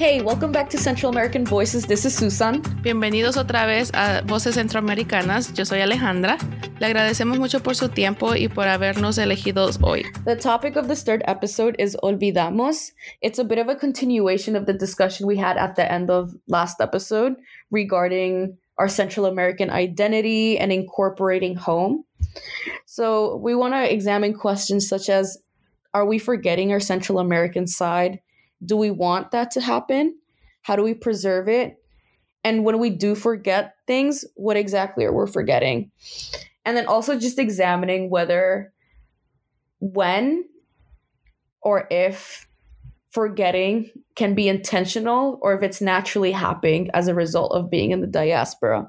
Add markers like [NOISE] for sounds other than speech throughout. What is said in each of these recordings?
Hey, welcome back to Central American Voices. This is Susan. Bienvenidos otra vez a Voces Centroamericanas. Yo soy Alejandra. Le agradecemos mucho por su tiempo y por habernos elegido hoy. The topic of this third episode is Olvidamos. It's a bit of a continuation of the discussion we had at the end of last episode regarding our Central American identity and incorporating home. So, we want to examine questions such as Are we forgetting our Central American side? Do we want that to happen? How do we preserve it? And when we do forget things, what exactly are we forgetting? And then also just examining whether, when, or if forgetting can be intentional or if it's naturally happening as a result of being in the diaspora.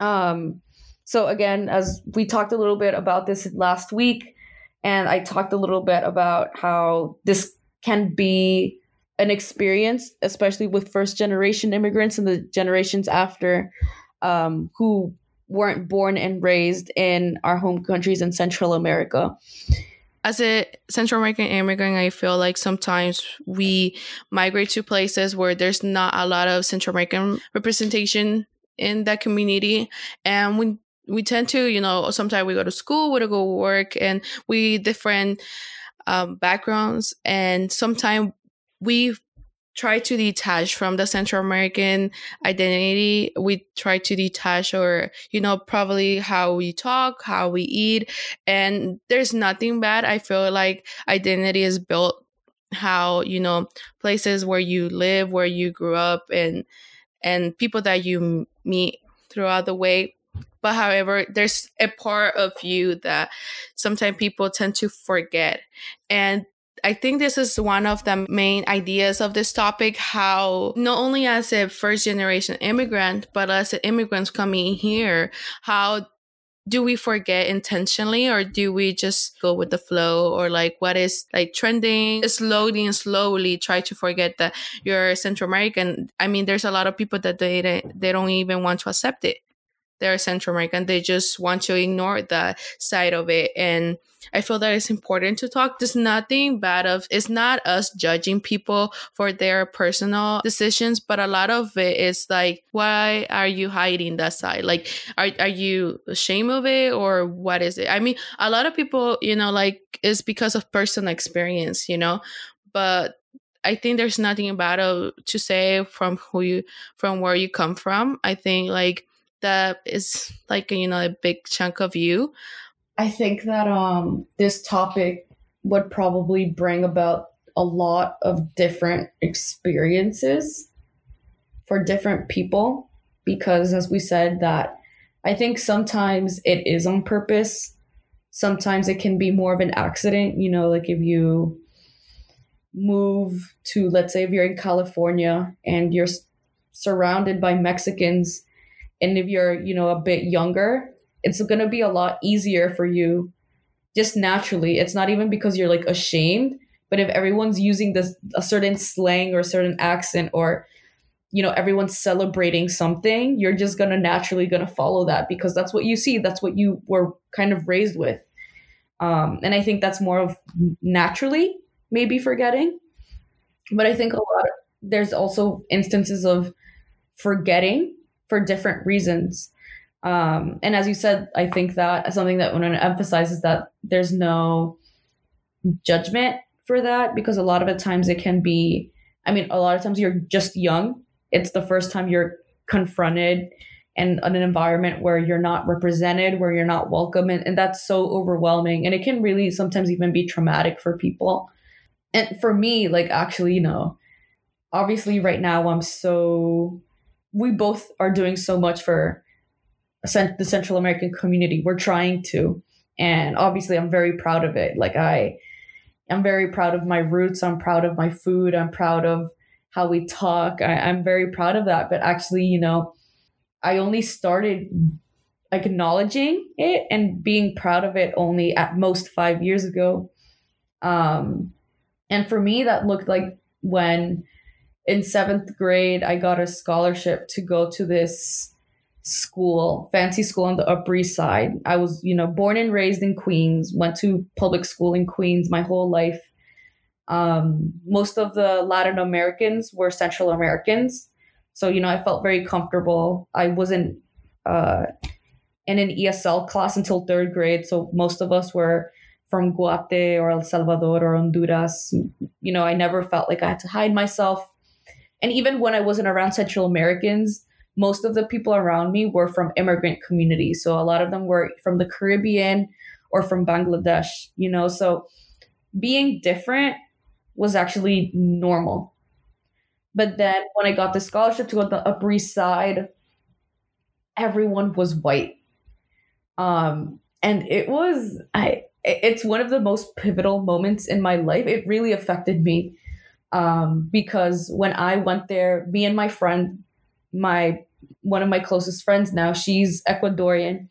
Um, so, again, as we talked a little bit about this last week, and I talked a little bit about how this can be an experience, especially with first generation immigrants and the generations after um, who weren't born and raised in our home countries in Central America. As a Central American immigrant, I feel like sometimes we migrate to places where there's not a lot of Central American representation in that community. And we we tend to, you know, sometimes we go to school, we go work, and we different um, backgrounds, and sometimes we try to detach from the Central American identity. We try to detach, or you know, probably how we talk, how we eat, and there's nothing bad. I feel like identity is built how you know places where you live, where you grew up, and and people that you meet throughout the way but however, there's a part of you that sometimes people tend to forget. And I think this is one of the main ideas of this topic how not only as a first generation immigrant, but as immigrants coming here, how do we forget intentionally or do we just go with the flow or like what is like trending? Slowly and slowly try to forget that you're central american. I mean there's a lot of people that they they don't even want to accept it they're Central American. They just want to ignore that side of it. And I feel that it's important to talk. There's nothing bad of it's not us judging people for their personal decisions, but a lot of it is like, why are you hiding that side? Like, are are you ashamed of it or what is it? I mean, a lot of people, you know, like it's because of personal experience, you know, but I think there's nothing bad to say from who you from where you come from. I think like that is like you know a big chunk of you? I think that um this topic would probably bring about a lot of different experiences for different people because as we said that i think sometimes it is on purpose. Sometimes it can be more of an accident you know like if you move to let's say if you're in california and you're surrounded by mexicans and if you're you know a bit younger it's going to be a lot easier for you just naturally. It's not even because you're like ashamed but if everyone's using this a certain slang or a certain accent or you know everyone's celebrating something you're just going to naturally going to follow that because that's what you see. That's what you were kind of raised with. Um, and i think that's more of naturally maybe forgetting. But i think a lot of, there's also instances of forgetting for different reasons. Um, and as you said, I think that something that I want to emphasize is that there's no judgment for that because a lot of the times it can be, I mean, a lot of times you're just young. It's the first time you're confronted and in an environment where you're not represented, where you're not welcome. And, and that's so overwhelming. And it can really sometimes even be traumatic for people. And for me, like, actually, you know, obviously right now I'm so we both are doing so much for the Central American community. We're trying to, and obviously, I'm very proud of it. Like I, I'm very proud of my roots. I'm proud of my food. I'm proud of how we talk. I, I'm very proud of that. But actually, you know, I only started acknowledging it and being proud of it only at most five years ago. Um, and for me, that looked like when in seventh grade, I got a scholarship to go to this school, fancy school on the Upper East Side. I was, you know, born and raised in Queens, went to public school in Queens my whole life. Um, most of the Latin Americans were Central Americans. So, you know, I felt very comfortable. I wasn't uh, in an ESL class until third grade. So, most of us were from Guate or El Salvador or Honduras. You know, I never felt like I had to hide myself. And even when I wasn't around Central Americans, most of the people around me were from immigrant communities. So a lot of them were from the Caribbean or from Bangladesh, you know. So being different was actually normal. But then when I got the scholarship to go to the Upper East Side, everyone was white. Um, and it was I it's one of the most pivotal moments in my life. It really affected me um, because when I went there, me and my friend, my one of my closest friends now, she's Ecuadorian.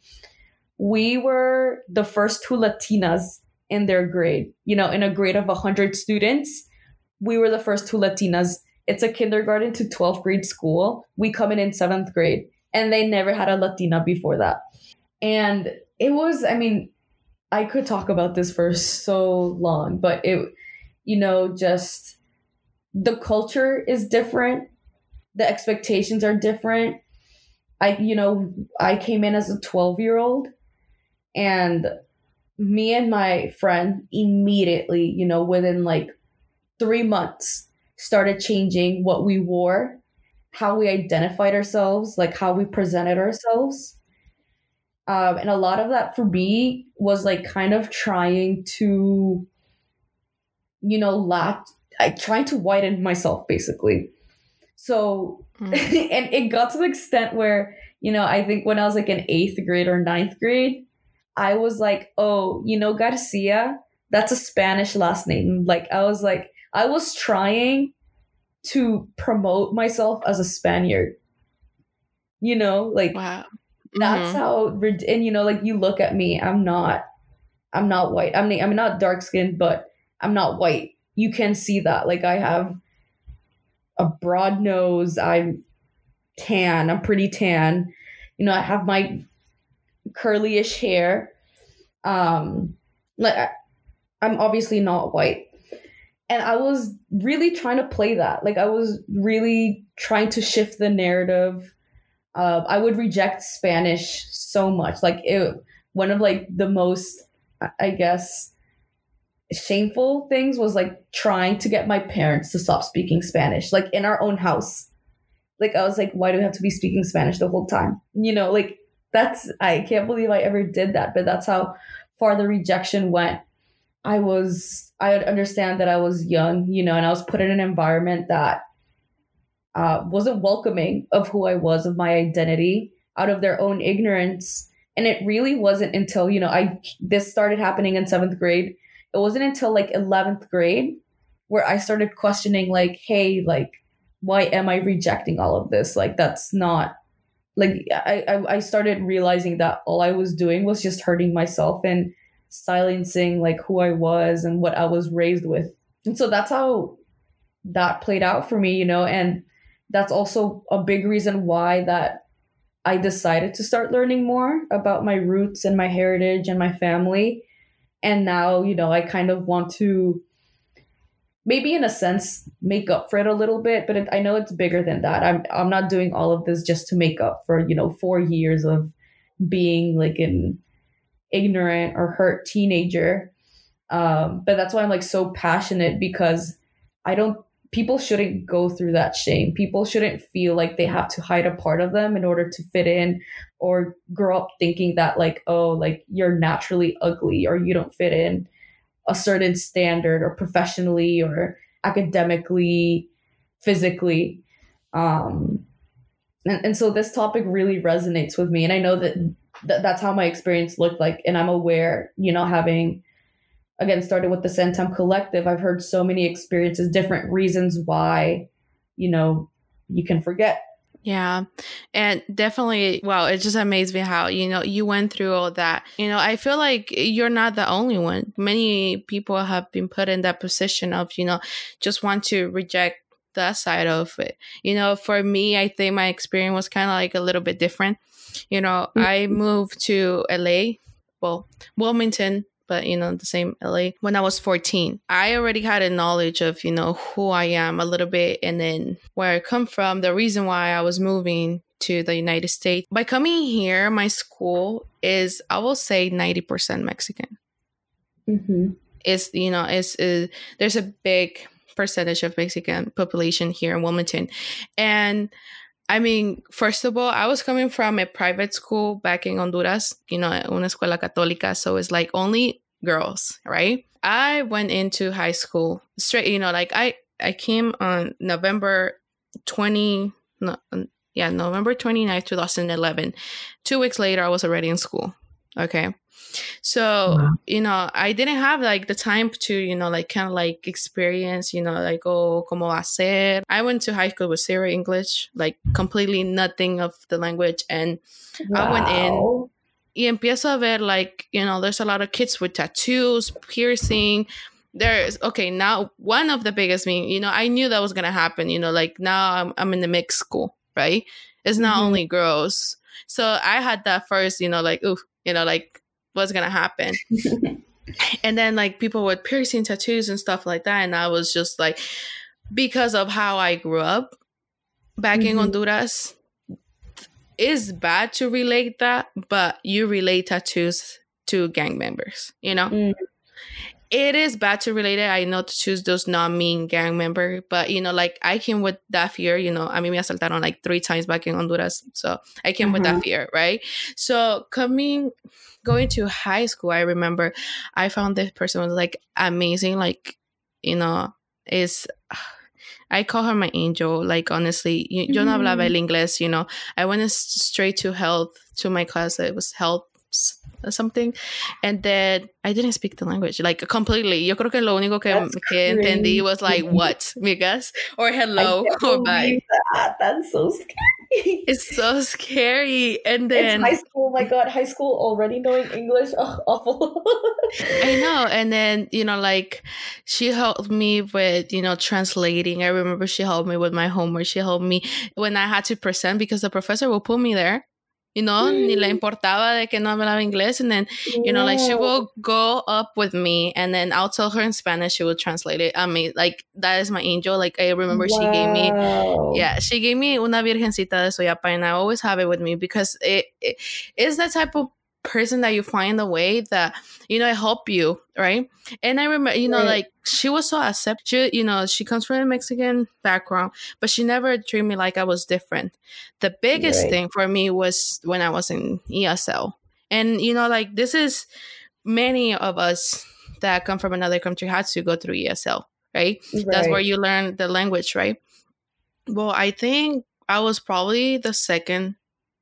We were the first two Latinas in their grade. You know, in a grade of 100 students, we were the first two Latinas. It's a kindergarten to 12th grade school. We come in in seventh grade, and they never had a Latina before that. And it was, I mean, I could talk about this for so long, but it, you know, just the culture is different, the expectations are different. I, you know, I came in as a 12 year old and me and my friend immediately, you know, within like three months, started changing what we wore, how we identified ourselves, like how we presented ourselves. Um, and a lot of that for me was like kind of trying to, you know, lat, I trying to widen myself basically. So, mm. [LAUGHS] and it got to the extent where, you know, I think when I was like in eighth grade or ninth grade, I was like, oh, you know, Garcia, that's a Spanish last name. Like, I was like, I was trying to promote myself as a Spaniard. You know, like, wow that's mm-hmm. how and you know like you look at me i'm not i'm not white i'm i'm not dark skinned but i'm not white you can see that. Like i have a broad nose. I'm tan. I'm pretty tan. You know i have my curlyish hair. Um like i'm obviously not white. And i was really trying to play that. Like i was really trying to shift the narrative uh, I would reject Spanish so much. Like it, one of like the most, I guess, shameful things was like trying to get my parents to stop speaking Spanish, like in our own house. Like I was like, why do we have to be speaking Spanish the whole time? You know, like that's I can't believe I ever did that, but that's how far the rejection went. I was I understand that I was young, you know, and I was put in an environment that uh, wasn't welcoming of who I was, of my identity, out of their own ignorance. And it really wasn't until, you know, I this started happening in seventh grade. It wasn't until like 11th grade where I started questioning, like, hey, like, why am I rejecting all of this? Like, that's not like I, I, I started realizing that all I was doing was just hurting myself and silencing like who I was and what I was raised with. And so that's how that played out for me, you know, and that's also a big reason why that I decided to start learning more about my roots and my heritage and my family. And now, you know, I kind of want to maybe in a sense make up for it a little bit, but it, I know it's bigger than that. I'm I'm not doing all of this just to make up for, you know, 4 years of being like an ignorant or hurt teenager. Um, but that's why I'm like so passionate because I don't people shouldn't go through that shame. People shouldn't feel like they have to hide a part of them in order to fit in or grow up thinking that like, oh, like you're naturally ugly or you don't fit in a certain standard or professionally or academically, physically. Um and, and so this topic really resonates with me. And I know that th- that's how my experience looked like. And I'm aware, you know, having again started with the Centam Collective, I've heard so many experiences, different reasons why, you know, you can forget. Yeah. And definitely, wow, it just amazed me how, you know, you went through all that. You know, I feel like you're not the only one. Many people have been put in that position of, you know, just want to reject that side of it. You know, for me, I think my experience was kind of like a little bit different. You know, mm-hmm. I moved to LA, well, Wilmington but you know, the same LA. When I was 14, I already had a knowledge of, you know, who I am a little bit and then where I come from, the reason why I was moving to the United States. By coming here, my school is, I will say, 90% Mexican. Mm-hmm. It's, you know, it's, uh, there's a big percentage of Mexican population here in Wilmington. And I mean, first of all, I was coming from a private school back in Honduras, you know, una escuela católica. So it's like only girls, right? I went into high school straight, you know, like I, I came on November 20, no, yeah, November 29th, 2011. Two weeks later, I was already in school. Okay. So, wow. you know, I didn't have like the time to, you know, like kind of like experience, you know, like, oh, como hacer. I went to high school with zero English, like completely nothing of the language. And wow. I went in y empiezo a ver like, you know, there's a lot of kids with tattoos, piercing. There's okay now. One of the biggest me, you know, I knew that was gonna happen. You know, like now I'm I'm in the mixed school, right? It's not mm-hmm. only girls. So I had that first, you know, like, ooh, you know, like what's gonna happen. [LAUGHS] and then like people with piercing tattoos and stuff like that. And I was just like, because of how I grew up back mm-hmm. in Honduras, is bad to relate that, but you relate tattoos to gang members, you know? Mm it is bad to relate. I know tattoos does not mean gang member, but you know, like I came with that fear, you know, I mean, me asaltaron like three times back in Honduras. So I came mm-hmm. with that mm-hmm. fear, right? So coming, going to high school, I remember I found this person was like amazing. Like, you know, is, [SIGHS] I call her my angel. Like, honestly, yo, yo no hablaba el mm-hmm. inglés, you know, I went straight to health to my class. It was health or something. And then I didn't speak the language like completely. Yo creo que lo único que, que entendí was like, what, migas? Or hello, [LAUGHS] or bye. That. That's so scary. It's so scary. And then it's high school. Oh my God, high school already knowing English. Oh, [LAUGHS] awful. I know. And then, you know, like she helped me with, you know, translating. I remember she helped me with my homework. She helped me when I had to present because the professor will put me there you know, ni le mm. importaba de que no hablaba inglés. And then, you know, like she will go up with me and then I'll tell her in Spanish, she will translate it. I mean, like that is my angel. Like I remember wow. she gave me, yeah, she gave me una virgencita de Suyapa and I always have it with me because it, it is that type of person that you find the way that you know help you right and i remember you know right. like she was so accept she, you know she comes from a mexican background but she never treated me like i was different the biggest right. thing for me was when i was in esl and you know like this is many of us that come from another country had to go through esl right, right. that's where you learn the language right well i think i was probably the second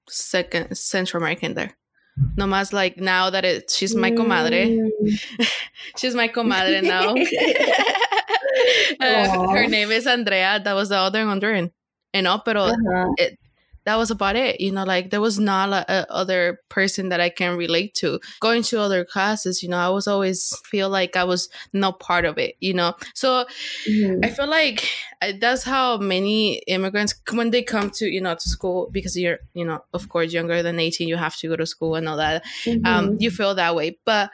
second central american there no más like now that it she's my comadre. [LAUGHS] She's my comadre now. [LAUGHS] [LAUGHS] uh, her name is Andrea. That was the other Honduran. You know, pero uh-huh. it, that was about it. You know, like there was not a, a, other person that I can relate to. Going to other classes, you know, I was always feel like I was not part of it. You know, so mm-hmm. I feel like that's how many immigrants when they come to you know to school because you're you know of course younger than 18 you have to go to school and all that mm-hmm. um, you feel that way but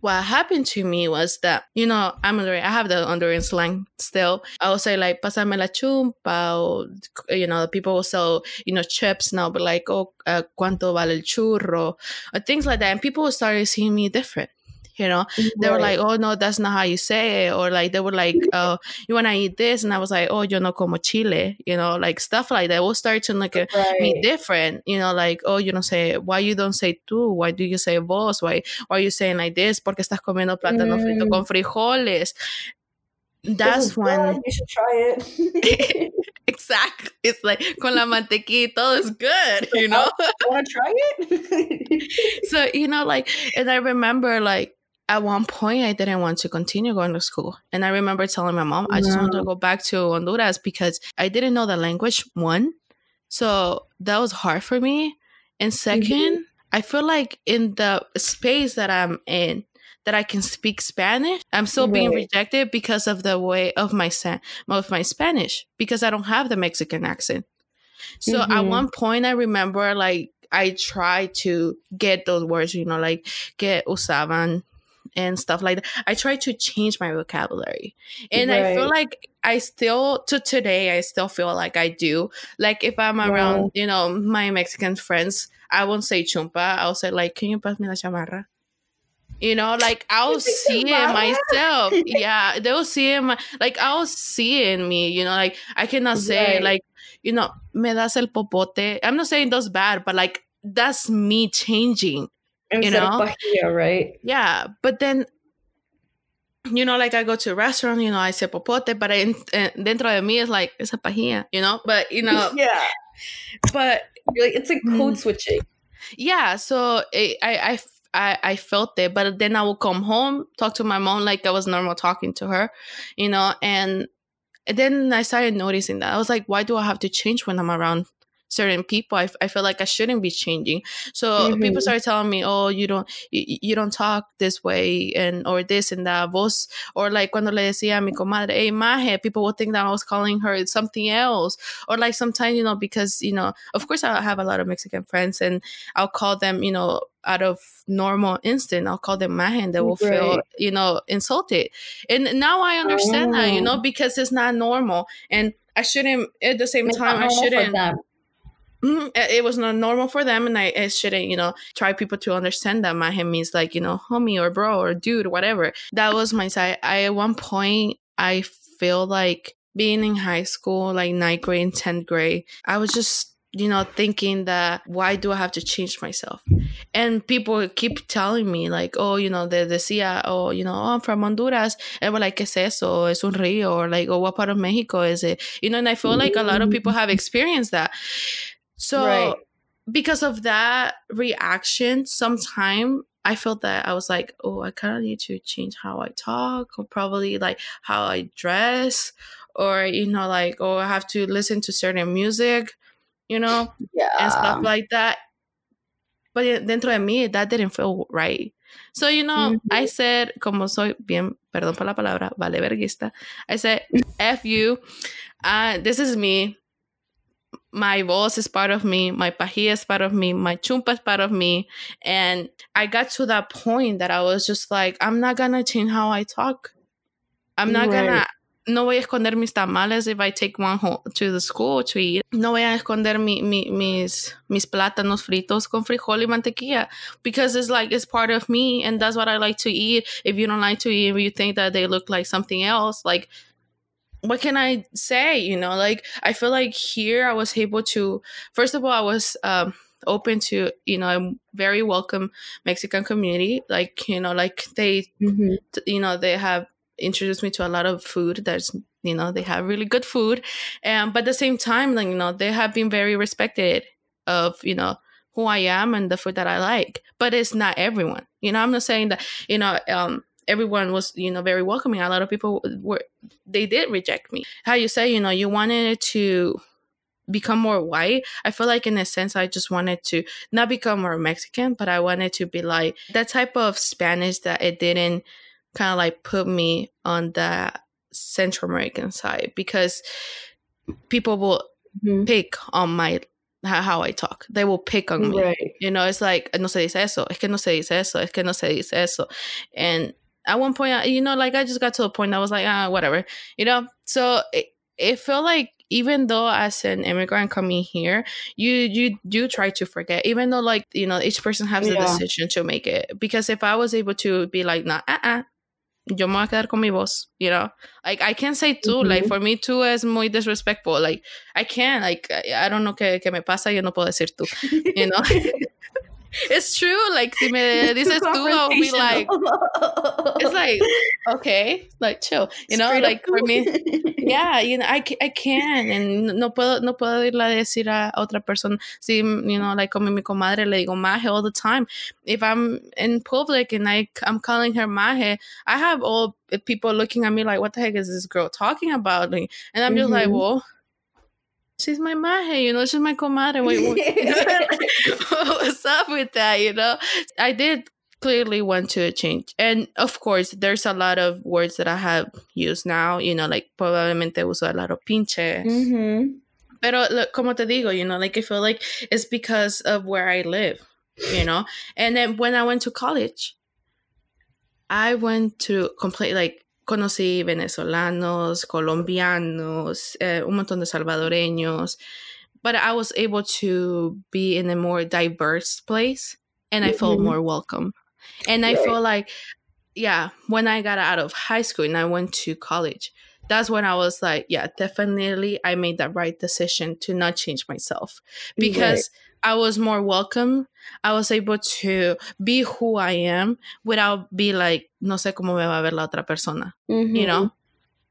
what happened to me was that, you know, I'm under I have the Honduran slang still. I will say like, pasame la chumpa, or, you know, the people will sell, you know, chips now, but like, oh, uh, cuánto vale el churro, or things like that. And people started seeing me different you know? Right. they were like oh no that's not how you say it or like they were like oh you want to eat this? And i was like oh yo no como chile you know like stuff like that. Will start to look at right. me different you know like oh you don't say why you don't say tú? Why do you say vos? Why why are you saying like this? Porque estás comiendo plátano mm. frito con frijoles? That's when you should try it. [LAUGHS] Exactly. It's like con la mantequilla todo is good you know? want to try it? [LAUGHS] So you know like and i remember like at one point I didn't want to continue going to school. And I remember telling my mom, I just no. want to go back to Honduras because I didn't know the language, one. So that was hard for me. And 2nd mm-hmm. I feel like in the space that I'm in, that I can speak Spanish, I'm still right. being rejected because of the way of my of my Spanish because I don't have the Mexican accent. So mm-hmm. at one point, I remember like I tried to get those words, you know, like que usaban and stuff like that. I try to change my vocabulary. And right. I feel like I still to today I still feel like I do. Like if I'm around, you know, my Mexican friends, I won't say chumpa. I'll say like, can you pass me la chamarra? You know, like I'll [LAUGHS] see it myself. [LAUGHS] yeah, they'll see it. My, like I'll see it in me. You know, like I cannot say right. like, you know, me das el popote. I'm not saying those bad, but like that's me changing. Instead you know, pajilla, right? Yeah, but then you know, like I go to a restaurant, you know, I say popote, but I, dentro de me is like, it's a pajilla, you know? But, you know. [LAUGHS] yeah. But. Like, it's like code mm. switching. Yeah. So it, I, I, I, I felt it, but then I would come home, talk to my mom like I was normal talking to her, you know, and then I started noticing that. I was like, why do I have to change when I'm around certain people I, I feel like i shouldn't be changing so mm-hmm. people started telling me oh you don't you, you, don't talk this way and or this and that vos or like cuando le decía a mi comadre hey maje people would think that i was calling her something else or like sometimes you know because you know of course i have a lot of mexican friends and i'll call them you know out of normal instinct, I'll call them maje and they will right. feel, you know, insulted. And now I understand oh. that, you know, oh. because it's not normal. And I shouldn't at the same it's time I shouldn't Mm-hmm. it was not normal for them, and I, I, shouldn't, you know, try people to understand that maje means like, you know, homie or bro or dude, whatever. That was my side. I at one point I feel like being in high school, like ninth grade and tenth grade, I was just, you know, thinking that why do I have to change myself? And people keep telling me like, oh, you know, they decía, oh, you know, oh, I'm from Honduras. And we're like, ¿qué es eso? Es un río, or like, oh, what part of Mexico is it? You know, and I feel like a lot of people have experienced that. So right. because of that reaction, sometime I felt that I was like, oh, I kind of need to change how I talk, or probably like how I dress, or you know, like, oh, I have to listen to certain music, you know, yeah, and stuff like that. But dentro de mí, that didn't feel right. So, you know, mm-hmm. I said, como soy bien, perdón por la palabra, vale verguista, I said, F you. Uh, this is me my voice is part of me, my pajilla is part of me, my chumpa is part of me. And I got to that point that I was just like, I'm not gonna change how I talk. I'm not right. gonna no voy a esconder mis tamales if I take one home to the school to eat. No voy a esconder mi, mi, mis, mis plátanos fritos con frijol y mantequilla because it's like it's part of me and that's what I like to eat. If you don't like to eat, if you think that they look like something else, like what can I say? You know, like I feel like here I was able to, first of all, I was um, open to, you know, a very welcome Mexican community. Like, you know, like they, mm-hmm. you know, they have introduced me to a lot of food that's, you know, they have really good food. And, but at the same time, like, you know, they have been very respected of, you know, who I am and the food that I like. But it's not everyone. You know, I'm not saying that, you know, um, everyone was you know very welcoming a lot of people were they did reject me how you say you know you wanted to become more white i feel like in a sense i just wanted to not become more mexican but i wanted to be like that type of spanish that it didn't kind of like put me on the central american side because people will mm-hmm. pick on my how I talk. They will pick on me. Right. You know, it's like, no se dice eso, es que no se dice eso, es que no se dice eso. And at one point, you know, like I just got to a point I was like, ah, whatever, you know. So it, it felt like even though as an immigrant coming here, you you do try to forget, even though like you know each person has yeah. the decision to make it. Because if I was able to be like, nah, uh, uh yo me voy a quedar con mi voz, you know? Like, I can't say tú, mm-hmm. like, for me, tú es muy disrespectful. Like, I can't, like, I, I don't know qué, qué me pasa, yo no puedo decir tú, you know? [LAUGHS] [LAUGHS] it's true. Like, si me [LAUGHS] dices tú, I'll be like, it's like, okay, like chill, you know, Straight like for me, [LAUGHS] yeah, you know, I, I can, and no puedo, no puedo irle a decir a otra persona, si, you know, like como mi comadre le digo maje all the time. If I'm in public and I, I'm calling her maje, I have all people looking at me like, what the heck is this girl talking about? and I'm just mm-hmm. like, well, she's my maje, you know, she's my comadre. [LAUGHS] [LAUGHS] What's up with that, you know? I did clearly want to change. And of course, there's a lot of words that I have used now, you know, like probablemente uso a lot of pinche. Mm-hmm. Pero look, como te digo, you know, like I feel like it's because of where I live, you know? And then when I went to college, I went to complete like conocí venezolanos, colombianos, eh, un montón de salvadoreños, but I was able to be in a more diverse place and I felt Mhm. more welcome. And I Right. feel like, yeah, when I got out of high school and I went to college, that's when I was like, yeah, definitely I made that right decision to not change myself because I was more welcome. I was able to be who I am without be like, no sé cómo me va a ver la otra persona, you know?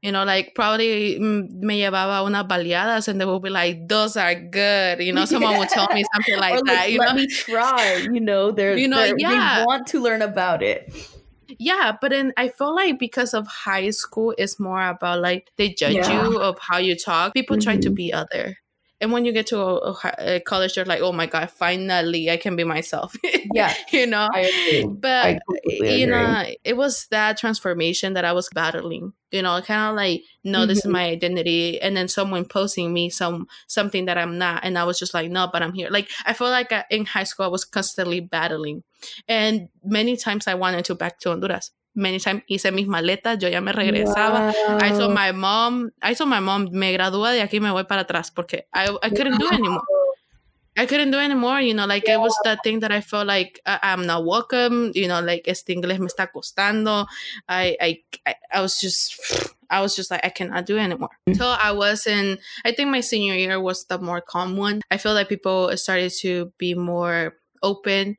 You know, like probably mm, me llevaba unas baleadas and they will be like, those are good. You know, [LAUGHS] someone would tell me something like or that, you let know? me try. You know, they're, You know, they're- yeah. they want to learn about it. Yeah, but then I feel like because of high school, it's more about like they judge Yeah. you of how you talk. People try to Mhm. be other. And when you get to a, a college, you're like, oh my God, finally I can be myself. [LAUGHS] Yeah, you know? But you know it was that transformation that i was battling you know kind of like no this is Mhm. my identity. And then someone posting me some something that i'm not and i was just like no but i'm here. Like i feel like I, in high school i was constantly battling. And many times i wanted to back to honduras many times hice mis maletas yo ya me regresaba I told my mom, I told my mom, me gradúa de aquí, me voy para atrás porque I, I couldn't do it anymore. I couldn't do anymore, you know, like it was that thing that I felt like I, I'm not welcome, you know, like este inglés me está costando. I, I, I, I was just, I was just like, I cannot do it anymore. Mm. So I was in, I think my senior year was the more calm one. I feel like people started to be more open,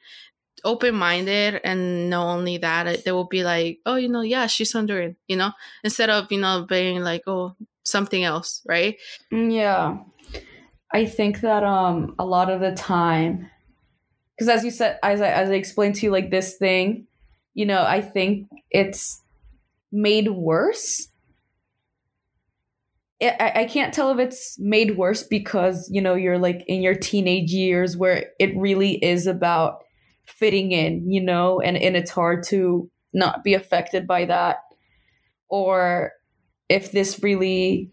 open minded. And not only that, they will be like, oh, you know, yeah, she's Honduran, you know, instead of, you know, being like, oh, something else, right? Mm, Yeah. I think that um a lot of the time because as you said as I as I explained to you like this thing, you know, I think it's made worse. I I can't tell if it's made worse because, you know, you're like in your teenage years where it really is about fitting in, you know, and, and it's hard to not be affected by that. Or if this really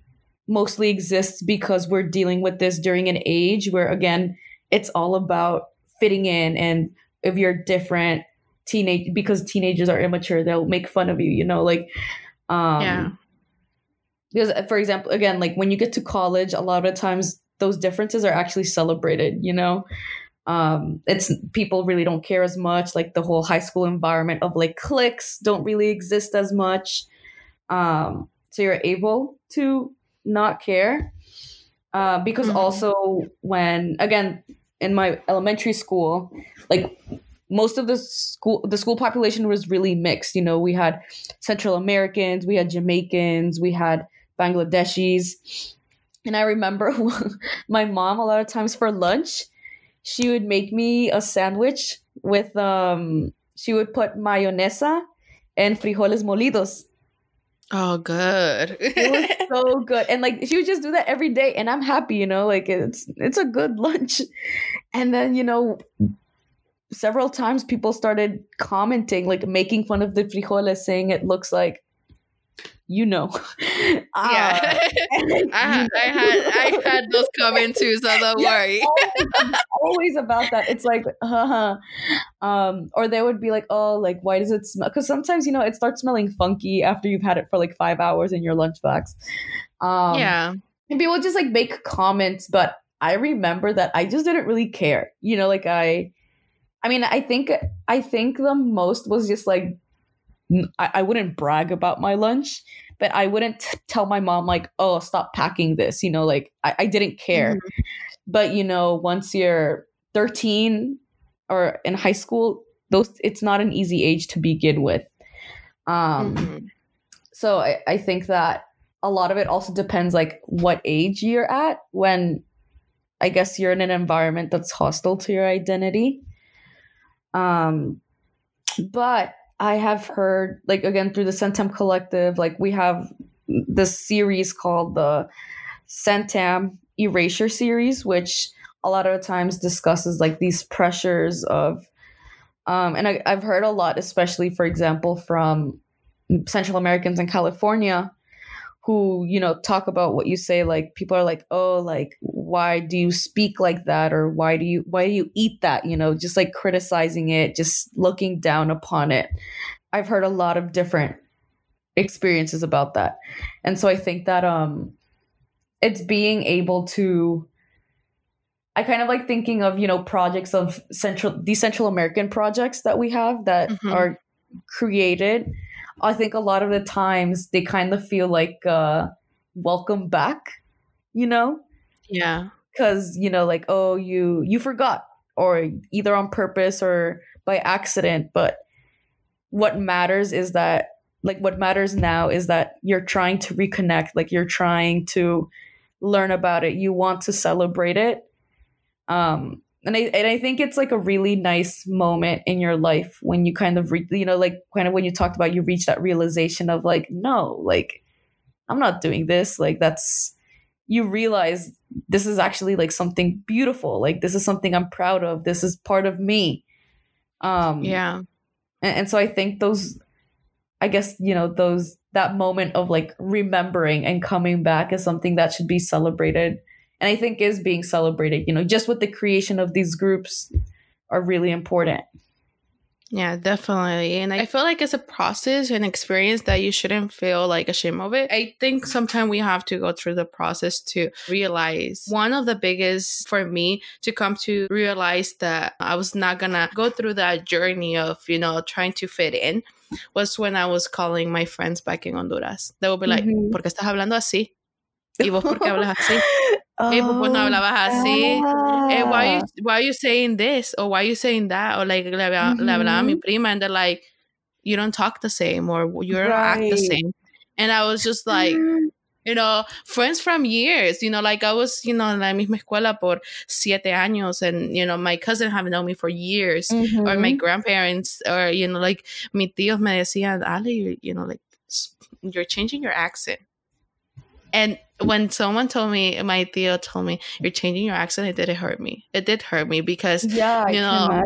mostly exists because we're dealing with this during an age where again it's all about fitting in and if you're different teenage because teenagers are immature they'll make fun of you you know like um Yeah. because uh, for example again like when you get to college a lot of times those differences are actually celebrated you know um it's people really don't care as much like the whole high school environment of like cliques don't really exist as much. Um so you're able to not care uh, because Mhm. also when again in my elementary school like most of the school the school population was really mixed. You know we had central americans we had jamaicans we had bangladeshis. And i remember [LAUGHS] my mom a lot of times for lunch she would make me a sandwich with um she would put mayonesa and frijoles molidos. Oh, good. it was [LAUGHS] so good. And like she would just do that every day and i'm happy you know like it's it's a good lunch. And then you know several times people started commenting like making fun of the frijoles saying it looks like you know Ah, [LAUGHS] yeah. [LAUGHS] then, I, I had I [LAUGHS] had those comments too, so don't Yeah, worry. always, always about that. It's like, uh um, or they would be like, oh, like why does it smell? Because sometimes you know it starts smelling funky after you've had it for like five hours in your lunchbox. Um, yeah. and people just like make comments, but I remember that I just didn't really care. You know, like I, I mean, I think I think the most was just like I, I wouldn't brag about my lunch, but I wouldn't t- tell my mom like, oh, stop packing this. You know, like I, I didn't care. But you know, once you're 13 or in high school, those it's not an easy age to begin with. Um, Mhm. so I, I think that a lot of it also depends like what age you're at when I guess you're in an environment that's hostile to your identity. Um but I have heard like again through the Centam collective, like we have this series called the Centam Erasure series, which a lot of times discusses like these pressures of um and I, I've heard a lot, especially for example, from Central Americans in California who you know talk about what you say like people are like oh like why do you speak like that or why do you why do you eat that you know just like criticizing it just looking down upon it i've heard a lot of different experiences about that and so i think that um it's being able to I kind of like thinking of, you know, projects of central these Central American projects that we have that mm-hmm. are created. I think a lot of the times they kind of feel like uh welcome back, you know? Yeah. Cuz, you know, like, oh, you you forgot or either on purpose or by accident, but what matters is that like what matters now is that you're trying to reconnect, like you're trying to learn about it, you want to celebrate it um, and I and I think it's like a really nice moment in your life when you kind of re- you know like kind of when you talked about you reach that realization of like no like I'm not doing this like that's you realize this is actually like something beautiful like this is something I'm proud of this is part of me. Um yeah. and, and so I think those I guess you know those that moment of like remembering and coming back is something that should be celebrated and I think is being celebrated. You know, just with the creation of these groups are really important. Yeah, definitely. And I feel like it's a process and experience that you shouldn't feel like ashamed of it. I think sometimes we have to go through the process to realize one of the biggest for me to come to realize that I was not gonna go through that journey of, you know, trying to fit in was when I was calling my friends back in Honduras. They would be like, mm-hmm. ¿por qué estás hablando así? ¿Y vos por qué hablas así? [LAUGHS] Oh, hey, pues no hablabas así. Hey, why are you why are you saying this or why are you saying that or like le, mm-hmm. le hablaba a mi prima and they're like you don't talk the same or you don't right. act the same. And I was just like mm-hmm. you know, friends from years, you know, like I was, you know, en la misma escuela por siete años and, you know, my cousin have known me for years mm-hmm. or my mm-hmm. grandparents or, you know, like mi tíos me decían, Ali, you know, like you're changing your accent. And when someone told me, my Theo told me, you're changing your accent, it did hurt me. It did hurt me because, yeah, you know,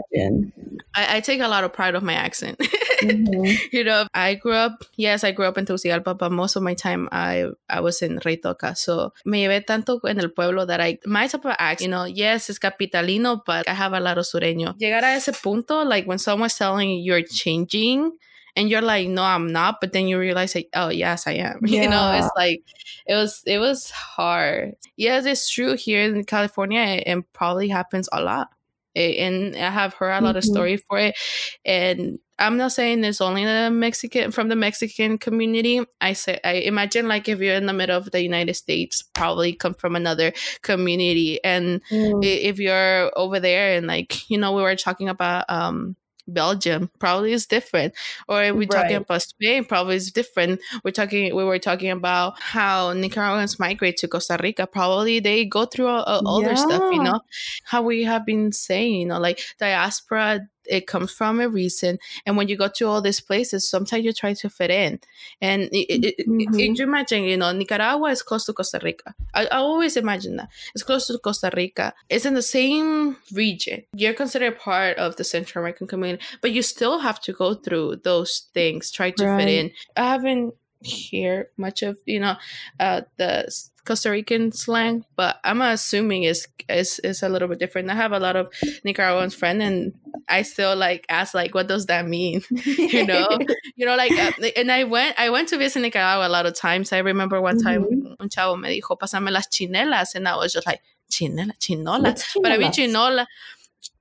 I, I, take a lot of pride of my accent. Mm-hmm. [LAUGHS] you know, I grew up, yes, I grew up in Tegucigalpa, but most of my time I, I was in Reitoca. So me llevé tanto en el pueblo that I, my type of accent, you know, yes, it's capitalino, but I have a lot of sureño. Llegar a ese punto, like when someone's telling you you're changing, and you're like no i'm not but then you realize like oh yes i am yeah. [LAUGHS] you know it's like it was it was hard yes it's true here in california it, it probably happens a lot it, and i have heard a lot mm-hmm. of story for it and i'm not saying it's only the mexican from the mexican community i say i imagine like if you're in the middle of the united states probably come from another community and mm. if you're over there and like you know we were talking about um Belgium probably is different. Or we're right. talking about Spain, probably is different. We're talking we were talking about how Nicaraguans migrate to Costa Rica. Probably they go through all, all yeah. their stuff, you know. How we have been saying, you know, like diaspora it comes from a reason. And when you go to all these places, sometimes you try to fit in. And it, it, mm-hmm. it, you imagine, you know, Nicaragua is close to Costa Rica. I, I, always imagine that. It's close to Costa Rica. It's in the same region. You're considered part of the Central American community, but you still have to go through those things, try to right. fit in. I haven't hear much of you know uh, the Costa Rican slang, but I'm assuming is is is a little bit different. I have a lot of Nicaraguan friends, and I still like ask like, what does that mean? [LAUGHS] you know, you know, like, uh, and I went I went to visit Nicaragua a lot of times. I remember one time mm-hmm. un chavo me dijo, "Pásame las chinelas," and I was just like, "Chinela, chinola," but I mean chinola.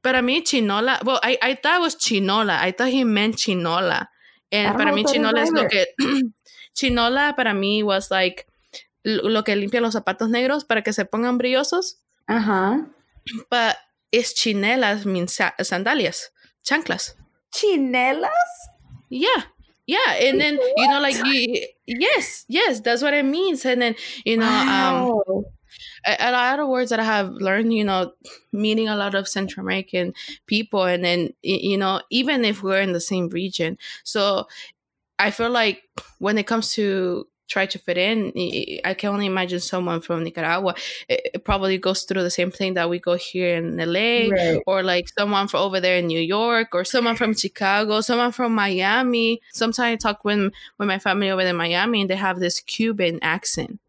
Para mí, chinola. Well, I, I thought it was chinola. I thought he meant chinola. And para mí, chinola es lo que [CLEARS THROAT] Chinola para mí was like lo que limpia los zapatos negros para que se pongan brillosos. Ajá. But es chinelas means sandalias, chanclas. Chinelas? Yeah. Yeah, and then what? you know, like you, yes, yes, that's what it means. And then you know, um, wow. um, a, a, lot of words that I have learned, you know, meeting a lot of Central American people, and then you know, even if we're in the same region, so I feel like when it comes to try to fit in. I can only imagine someone from Nicaragua. It, probably goes through the same thing that we go here in LA, right. or like someone from over there in New York, or someone from Chicago, someone from Miami. Sometimes I talk with with my family over in Miami, and they have this Cuban accent.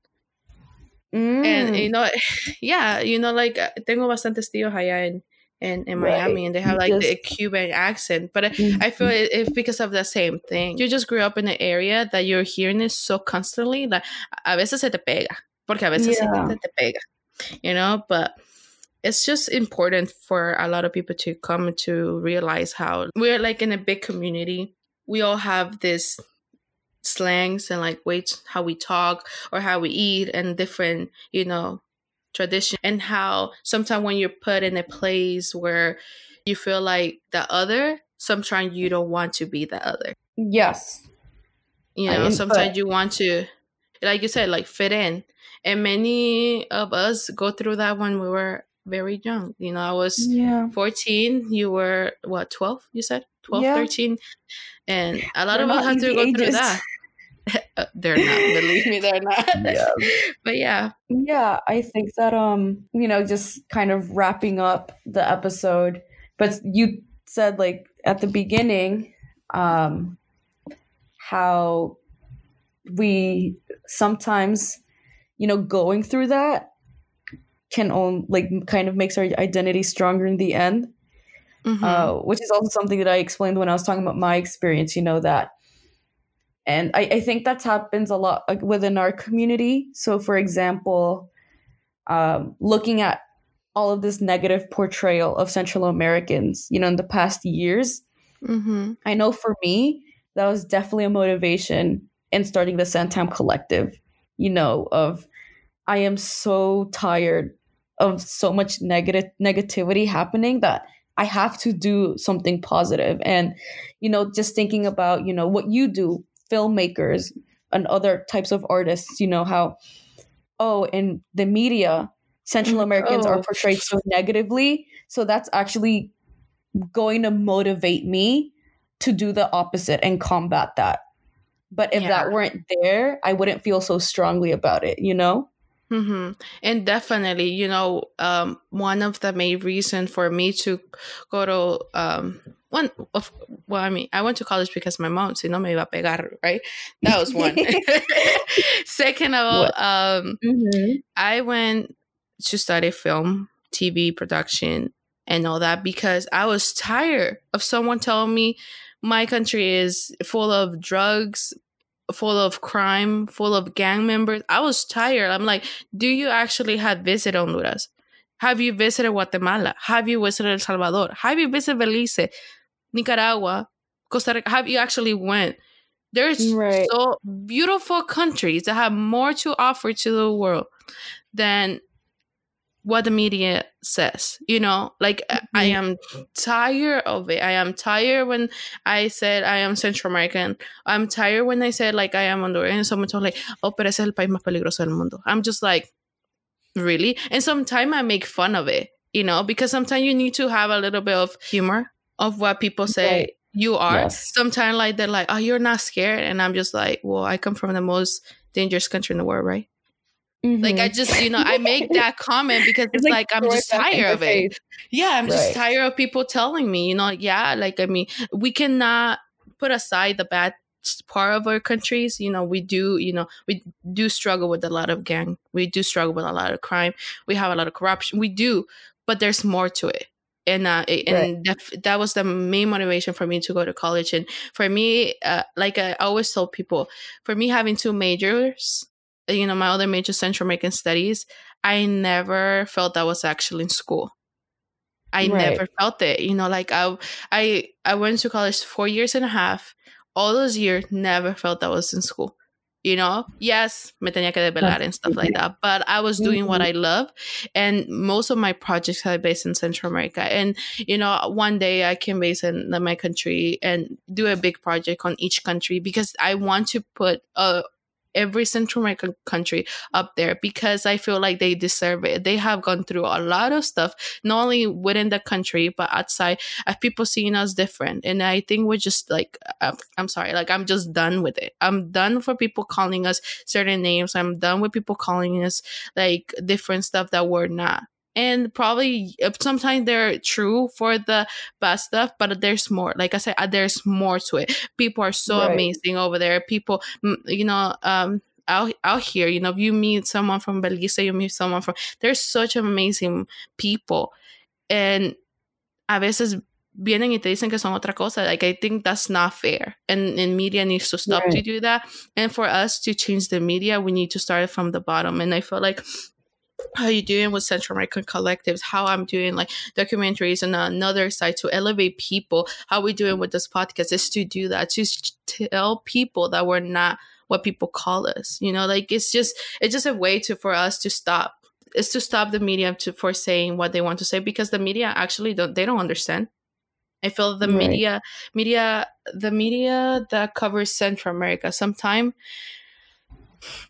Mm. And you know, [SIGHS] yeah, you know, like uh, tengo bastantes tíos allá en in, in Miami and they have like just, the Cuban accent. But mm-hmm. I feel it, it's because of the same thing. You just grew up in an area that you're hearing it so constantly that a veces se te pega. Porque a veces yeah. se te pega. You know, but it's just important for a lot of people to come to realize how we're like in a big community. We all have this slangs and like ways how we talk or how we eat and different, you know, tradition and how sometimes when you're put in a place where you feel like the other, sometimes you don't want to be the other. Yes. You know, sometimes you want to, like you said, like fit in. And many of us go through that when we were very young. You know, I was yeah. 14, you were what, 12, you said? 12, yeah. 13. And a lot We're of us have to go ages. through that. [LAUGHS] they're not believe me they're not [LAUGHS] yeah. [LAUGHS] but yeah yeah i think that um you know just kind of wrapping up the episode but you said like at the beginning um how we sometimes you know going through that can own like kind of makes our identity stronger in the end mm-hmm. uh, which is also something that i explained when i was talking about my experience you know that and I, I think that happens a lot within our community. So, for example, um, looking at all of this negative portrayal of Central Americans, you know, in the past years, mm-hmm. I know for me, that was definitely a motivation in starting the Centam Collective, you know, of I am so tired of so much negative negativity happening that I have to do something positive. And, you know, just thinking about, you know, what you do filmmakers and other types of artists, you know, how, oh, in the media, Central mm, Americans oh. are portrayed so negatively. So that's actually going to motivate me to do the opposite and combat that. But if yeah. that weren't there, I wouldn't feel so strongly about it, you know? Mm-hmm. And definitely, you know, um, one of the main reasons for me to go to um, one of well, I mean, I went to college because my mom, si no me iba a pegar, right? That was one. [LAUGHS] [LAUGHS] Second of all, um, mm-hmm. I went to study film, TV production, and all that because I was tired of someone telling me my country is full of drugs, full of crime, full of gang members. I was tired. I'm like, do you actually have visited Honduras? Have you visited Guatemala? Have you visited El Salvador? Have you visited Belize, Nicaragua, Costa Rica? Have you actually went? There's right. so beautiful countries that have more to offer to the world than what the media says you know like mm-hmm. i am tired of it i am tired when i said i am central american i'm tired when i said like i am honduran someone told like oh pero ese es el país más peligroso del mundo i'm just like really and sometimes i make fun of it you know because sometimes you need to have a little bit of humor of what people say right. you are yes. sometimes like they're like oh you're not scared and i'm just like well i come from the most dangerous country in the world right Mm-hmm. Like I mm-hmm. just, you know, I make [LAUGHS] that comment because it's, it's like, like, I'm just tired of it. Yeah, I'm right. just tired of people telling me, you know, yeah, like I mean, we cannot put aside the bad part of our countries. You know, we do, you know, we do struggle with a lot of gang. We do struggle with a lot of crime. We have a lot of corruption. We do, but there's more to it. And uh, and right. that, that was the main motivation for me to go to college. And for me, uh, like I always tell people, for me having two majors you know, my other major Central American Studies, I never felt that was actually in school. I right. never felt it. You know, like I, I, I went to college four years and a half. All those years, never felt that was in school. You know, yes, me tenía que develar and stuff like that, but I was doing what I love, and most of my projects are based in Central America. And you know, one day I can base in my country and do a big project on each country because I want to put a every Central American country up there because I feel like they deserve it. They have gone through a lot of stuff, not only within the country, but outside of people seeing us different. And I think we're just like, uh, I'm sorry, like I'm just done with it. I'm done for people calling us certain names. I'm done with people calling us like different stuff that we're not and probably uh, sometimes they're true for the bad stuff but there's more like i said uh, there's more to it people are so right. amazing over there people you know um out out here you know if you meet someone from belize you meet someone from there's such amazing people and a veces vienen y te dicen que son otra cosa. Like, I think that's not fair. And, and media needs to stop right. to do that. And for us to change the media, we need to start from the bottom. And I feel like how you doing with Central American collectives, how I'm doing like documentaries and another side to elevate people, how we doing with this podcast is to do that, to tell people that we're not what people call us. You know, like it's just it's just a way to for us to stop. It's to stop the media to for saying what they want to say because the media actually don't they don't understand. I feel the right. media media the media that covers Central America sometimes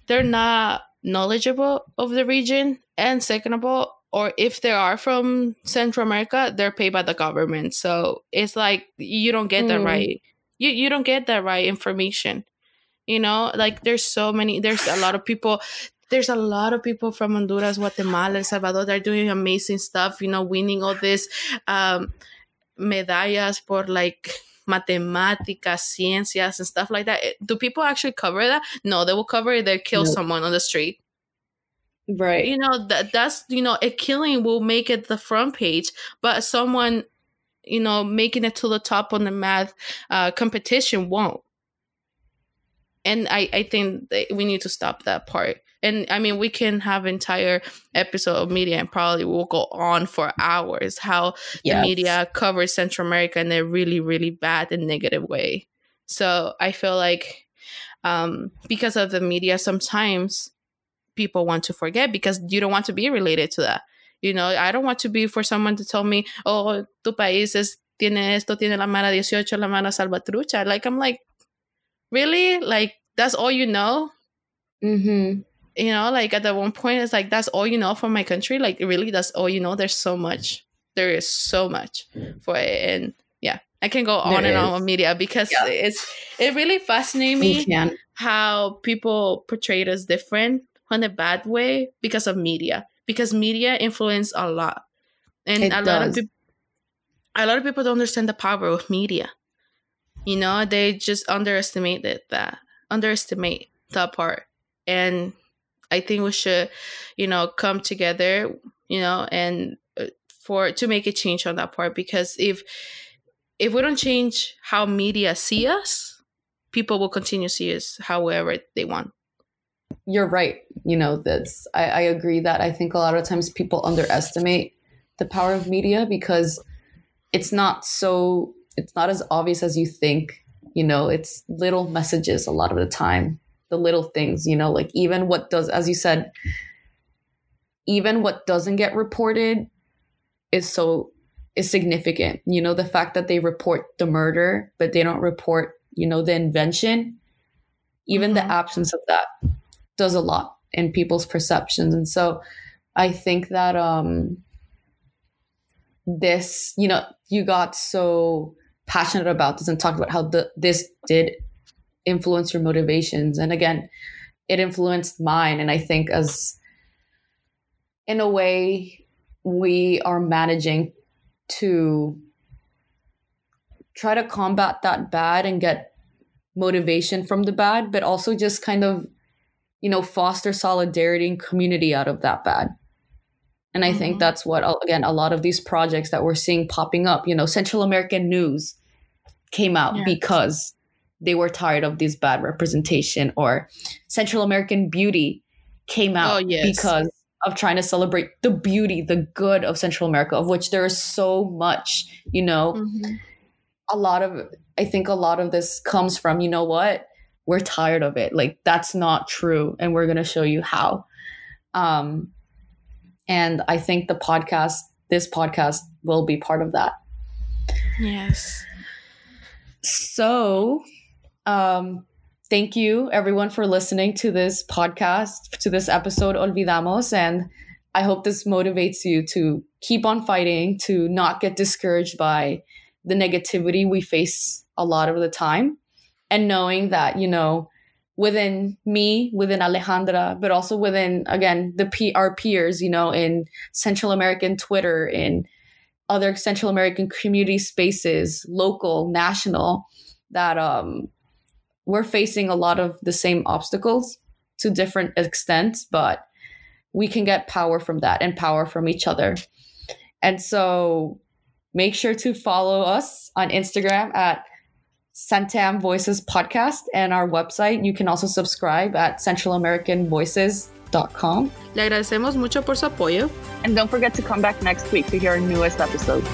they're not knowledgeable of the region and second of all or if they are from central america they're paid by the government so it's like you don't get mm. that right you, you don't get that right information you know like there's so many there's a lot of people there's a lot of people from honduras guatemala el salvador they're doing amazing stuff you know winning all this um medallas for like matemáticas, ciencias, and stuff like that. Do people actually cover that? No, they will cover it. They kill someone on the street. Right. You know that that's you know a killing will make it the front page, but someone you know making it to the top on the math uh, competition won't. And I I think we need to stop that part and i mean we can have entire episode of media and probably will go on for hours how yes. the media covers central america in a really really bad and negative way. So i feel like um, because of the media sometimes people want to forget because you don't want to be related to that. You know i don't want to be for someone to tell me oh tu país es tiene esto tiene la mara 18 la mara salvatrucha. Like i'm like really? Like that's all you know? Mm-hmm you know like at the one point it's like that's all you know from my country. Like really that's all you know. There's so much. There is so much for it. And yeah i can go on there and is. on with media because yeah. it's it really fascinates me how people portray us different in a bad way because of media because media influence a lot. And it a does. lot of people a lot of people don't understand the power of media. You know they just underestimate it that underestimate that part. And I think we should, you know, come together, you know, and uh, for to make a change on that part because if if we don't change how media see us, people will continue to see us however they want. You're right. You know, that's I, I agree that I think a lot of times people underestimate the power of media because it's not so it's not as obvious as you think. You know, it's little messages a lot of the time the little things, you know, like even what does, as you said, even what doesn't get reported is so is significant. You know, the fact that they report the murder, but they don't report, you know, the invention, even mm-hmm. the absence of that does a lot in people's perceptions. And so I think that um this, you know, you got so passionate about this and talked about how the this did influence your motivations and again it influenced mine and i think as in a way we are managing to try to combat that bad and get motivation from the bad but also just kind of you know foster solidarity and community out of that bad and i mm-hmm. think that's what again a lot of these projects that we're seeing popping up you know central american news came out yes. because they were tired of this bad representation or Central American beauty came out oh, yes. because of trying to celebrate the beauty, the good of Central America, of which there is so much, you know. Mm-hmm. A lot of I think a lot of this comes from, you know what? We're tired of it. Like that's not true and we're going to show you how. Um and I think the podcast this podcast will be part of that. Yes. So, um, thank you everyone for listening to this podcast, to this episode Olvidamos. And I hope this motivates you to keep on fighting, to not get discouraged by the negativity we face a lot of the time. And knowing that, you know, within me, within Alejandra, but also within, again, the P- our peers, you know, in Central American Twitter, in other Central American community spaces, local, national, that um, we're facing a lot of the same obstacles to different extents, but we can get power from that and power from each other. And so make sure to follow us on Instagram at Centam Voices Podcast and our website. You can also subscribe at centralamericanvoices.com. Le agradecemos mucho por su apoyo. And don't forget to come back next week to hear our newest episode.